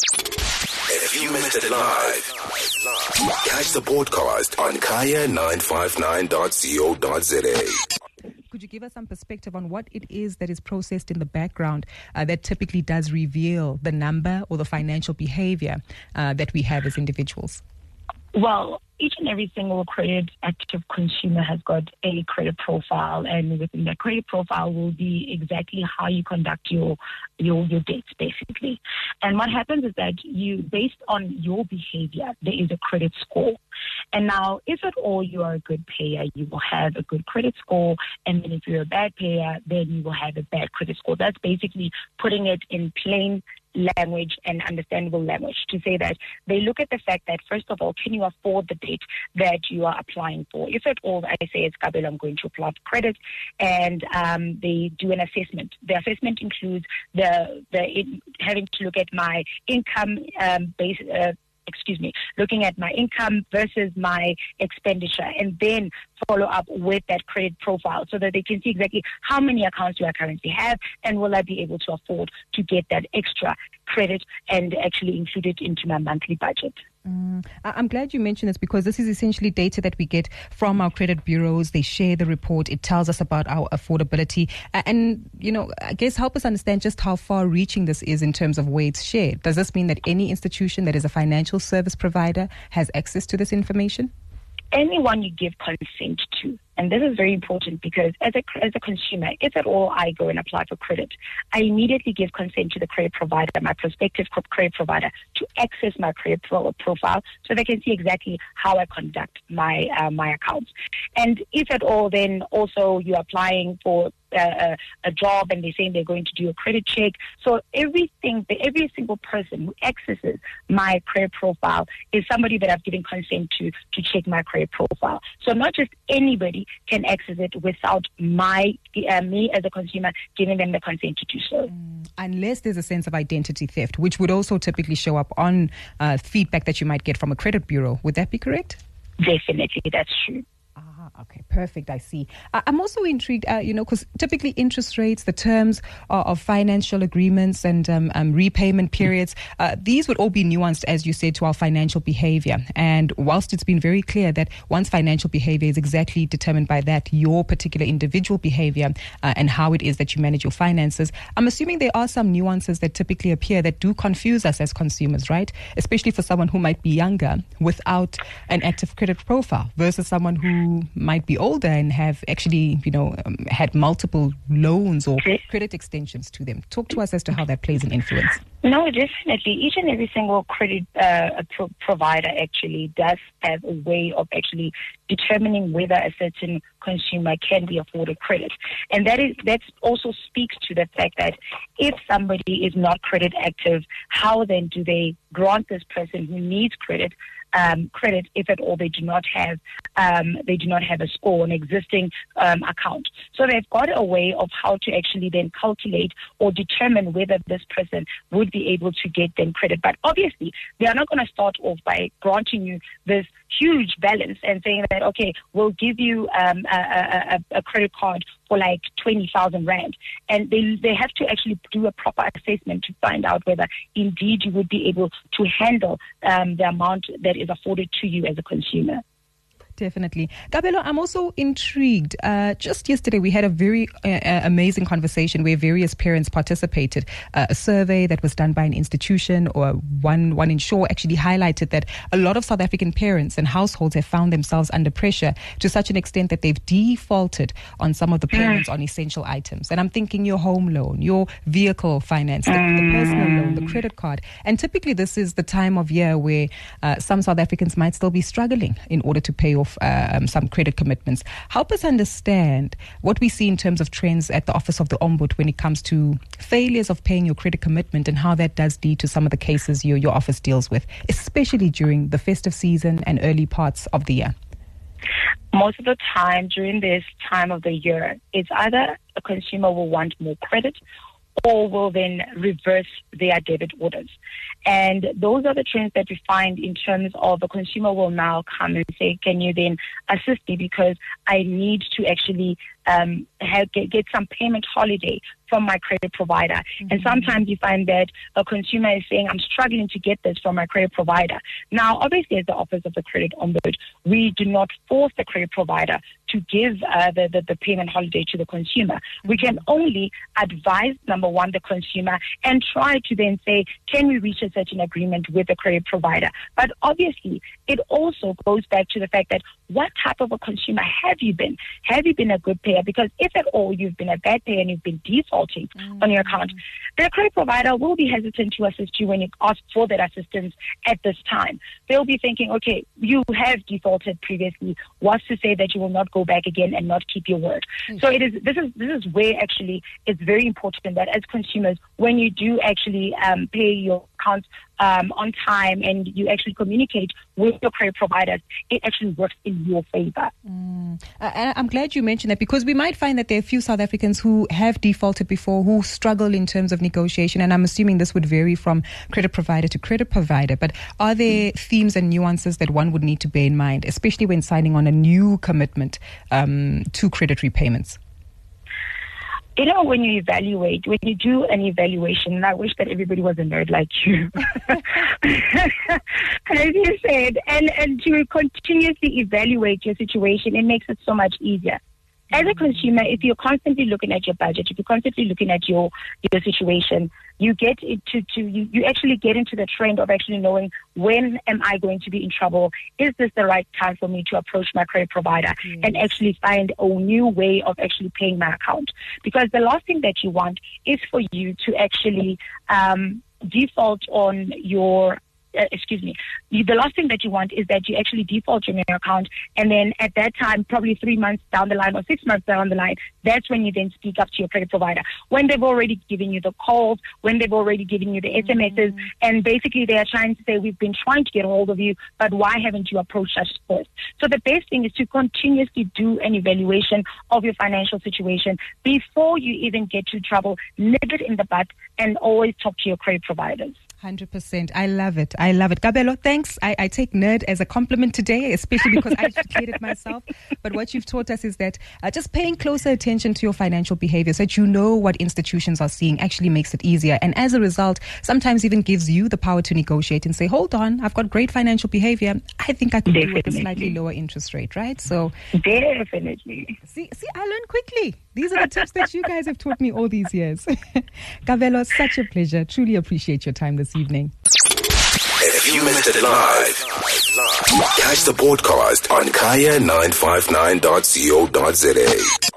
If you missed it live, catch the podcast on kaya959.co.za. Could you give us some perspective on what it is that is processed in the background uh, that typically does reveal the number or the financial behavior uh, that we have as individuals? Well, each and every single credit active consumer has got a credit profile, and within that credit profile will be exactly how you conduct your your your debts, basically. And what happens is that you, based on your behavior, there is a credit score. And now, if at all you are a good payer, you will have a good credit score, and then if you're a bad payer, then you will have a bad credit score. That's basically putting it in plain language and understandable language to say that they look at the fact that, first of all, can you afford the debt that you are applying for? If at all, I say it's Kabel, I'm going to apply for credit, and um, they do an assessment. The assessment includes the, the it, having to look at my income um, base. Uh, excuse me, looking at my income versus my expenditure and then follow up with that credit profile so that they can see exactly how many accounts do I currently have and will I be able to afford to get that extra credit and actually include it into my monthly budget. Mm, I'm glad you mentioned this because this is essentially data that we get from our credit bureaus. They share the report. It tells us about our affordability. And, you know, I guess help us understand just how far reaching this is in terms of where it's shared. Does this mean that any institution that is a financial service provider has access to this information? Anyone you give consent to. And this is very important because as a, as a consumer, if at all I go and apply for credit, I immediately give consent to the credit provider, my prospective credit provider, to access my credit pro- profile so they can see exactly how I conduct my, uh, my accounts. And if at all, then also you're applying for a, a, job and they're saying they're going to do a credit check. So everything, every single person who accesses my credit profile is somebody that I've given consent to to check my credit profile. So not just anybody can access it without my uh, me as a consumer giving them the consent to do so. Mm, unless there's a sense of identity theft, which would also typically show up on uh, feedback that you might get from a credit bureau. Would that be correct? Definitely, that's true. Okay, perfect. I see. I'm also intrigued, uh, you know, because typically interest rates, the terms of, of financial agreements and um, um, repayment periods, uh, these would all be nuanced, as you said, to our financial behavior. And whilst it's been very clear that one's financial behavior is exactly determined by that, your particular individual behavior uh, and how it is that you manage your finances, I'm assuming there are some nuances that typically appear that do confuse us as consumers, right? Especially for someone who might be younger without an active credit profile versus someone who might be older and have actually, you know, um, had multiple loans or credit extensions to them. Talk to us as to how that plays an influence. No, definitely. Each and every single credit uh, pro- provider actually does have a way of actually determining whether a certain consumer can be afforded credit, and that is that also speaks to the fact that if somebody is not credit active, how then do they grant this person who needs credit um, credit if at all they do not have um, they do not have a score an existing um, account. So they've got a way of how to actually then calculate or determine whether this person would be able to get them credit. But obviously, they are not going to start off by granting you this huge balance and saying that okay, we'll give you um, a, a, a credit card for like 20,000 Rand. And they, they have to actually do a proper assessment to find out whether indeed you would be able to handle um, the amount that is afforded to you as a consumer. Definitely. Kabelo, I'm also intrigued. Uh, just yesterday, we had a very uh, uh, amazing conversation where various parents participated. Uh, a survey that was done by an institution or one, one Insure actually highlighted that a lot of South African parents and households have found themselves under pressure to such an extent that they've defaulted on some of the payments on essential items. And I'm thinking your home loan, your vehicle finance, the, the personal loan, the credit card. And typically, this is the time of year where uh, some South Africans might still be struggling in order to pay off of um, some credit commitments. Help us understand what we see in terms of trends at the Office of the Ombud when it comes to failures of paying your credit commitment and how that does lead to some of the cases your, your office deals with, especially during the festive season and early parts of the year. Most of the time during this time of the year, it's either a consumer will want more credit or will then reverse their debit orders. And those are the trends that we find in terms of the consumer will now come and say, can you then assist me because I need to actually um, have, get, get some payment holiday from my credit provider. Mm-hmm. And sometimes you find that a consumer is saying, I'm struggling to get this from my credit provider. Now, obviously, as the Office of the Credit Ombud, we do not force the credit provider to give uh, the, the, the, payment holiday to the consumer. Mm-hmm. We can only advise, number one, the consumer and try to then say, can we reach a certain agreement with the credit provider? But obviously, it also goes back to the fact that what type of a consumer have you been? Have you been a good payer? Because if at all you've been a bad payer and you've been defaulting mm-hmm. on your account, the credit provider will be hesitant to assist you when you ask for that assistance at this time. They'll be thinking, okay, you have defaulted previously. What's to say that you will not go back again and not keep your word? Mm-hmm. So it is. This is this is where actually it's very important that as consumers, when you do actually um, pay your account um, on time and you actually communicate with your credit providers, it actually works in your favor. Mm. Uh, I'm glad you mentioned that because we might find that there are a few South Africans who have defaulted before who struggle in terms of negotiation. And I'm assuming this would vary from credit provider to credit provider. But are there mm. themes and nuances that one would need to bear in mind, especially when signing on a new commitment um, to credit repayments? You know, when you evaluate, when you do an evaluation, and I wish that everybody was a nerd like you, as you said, and, and to continuously evaluate your situation, it makes it so much easier as a consumer, if you're constantly looking at your budget, if you're constantly looking at your your situation, you get into to you, you actually get into the trend of actually knowing when am I going to be in trouble? Is this the right time for me to approach my credit provider yes. and actually find a new way of actually paying my account? Because the last thing that you want is for you to actually um, default on your uh, excuse me, you, the last thing that you want is that you actually default your account, and then at that time, probably three months down the line or six months down the line, that's when you then speak up to your credit provider. When they've already given you the calls, when they've already given you the SMSs, mm-hmm. and basically they are trying to say, we've been trying to get a hold of you, but why haven't you approached us first? So the best thing is to continuously do an evaluation of your financial situation before you even get to trouble, nip it in the bud, and always talk to your credit providers. 100%. I love it. I love it. Kabelo, thanks. I, I take nerd as a compliment today, especially because I educated myself. But what you've taught us is that uh, just paying closer attention to your financial behavior so that you know what institutions are seeing actually makes it easier. And as a result, sometimes even gives you the power to negotiate and say, hold on, I've got great financial behavior. I think I could Definitely. do with a slightly lower interest rate, right? So, Definitely. See, see, I learned quickly. These are the tips that you guys have taught me all these years. Kabelo, such a pleasure. Truly appreciate your time this evening. If you missed it live, catch the podcast on kaya959.co.za.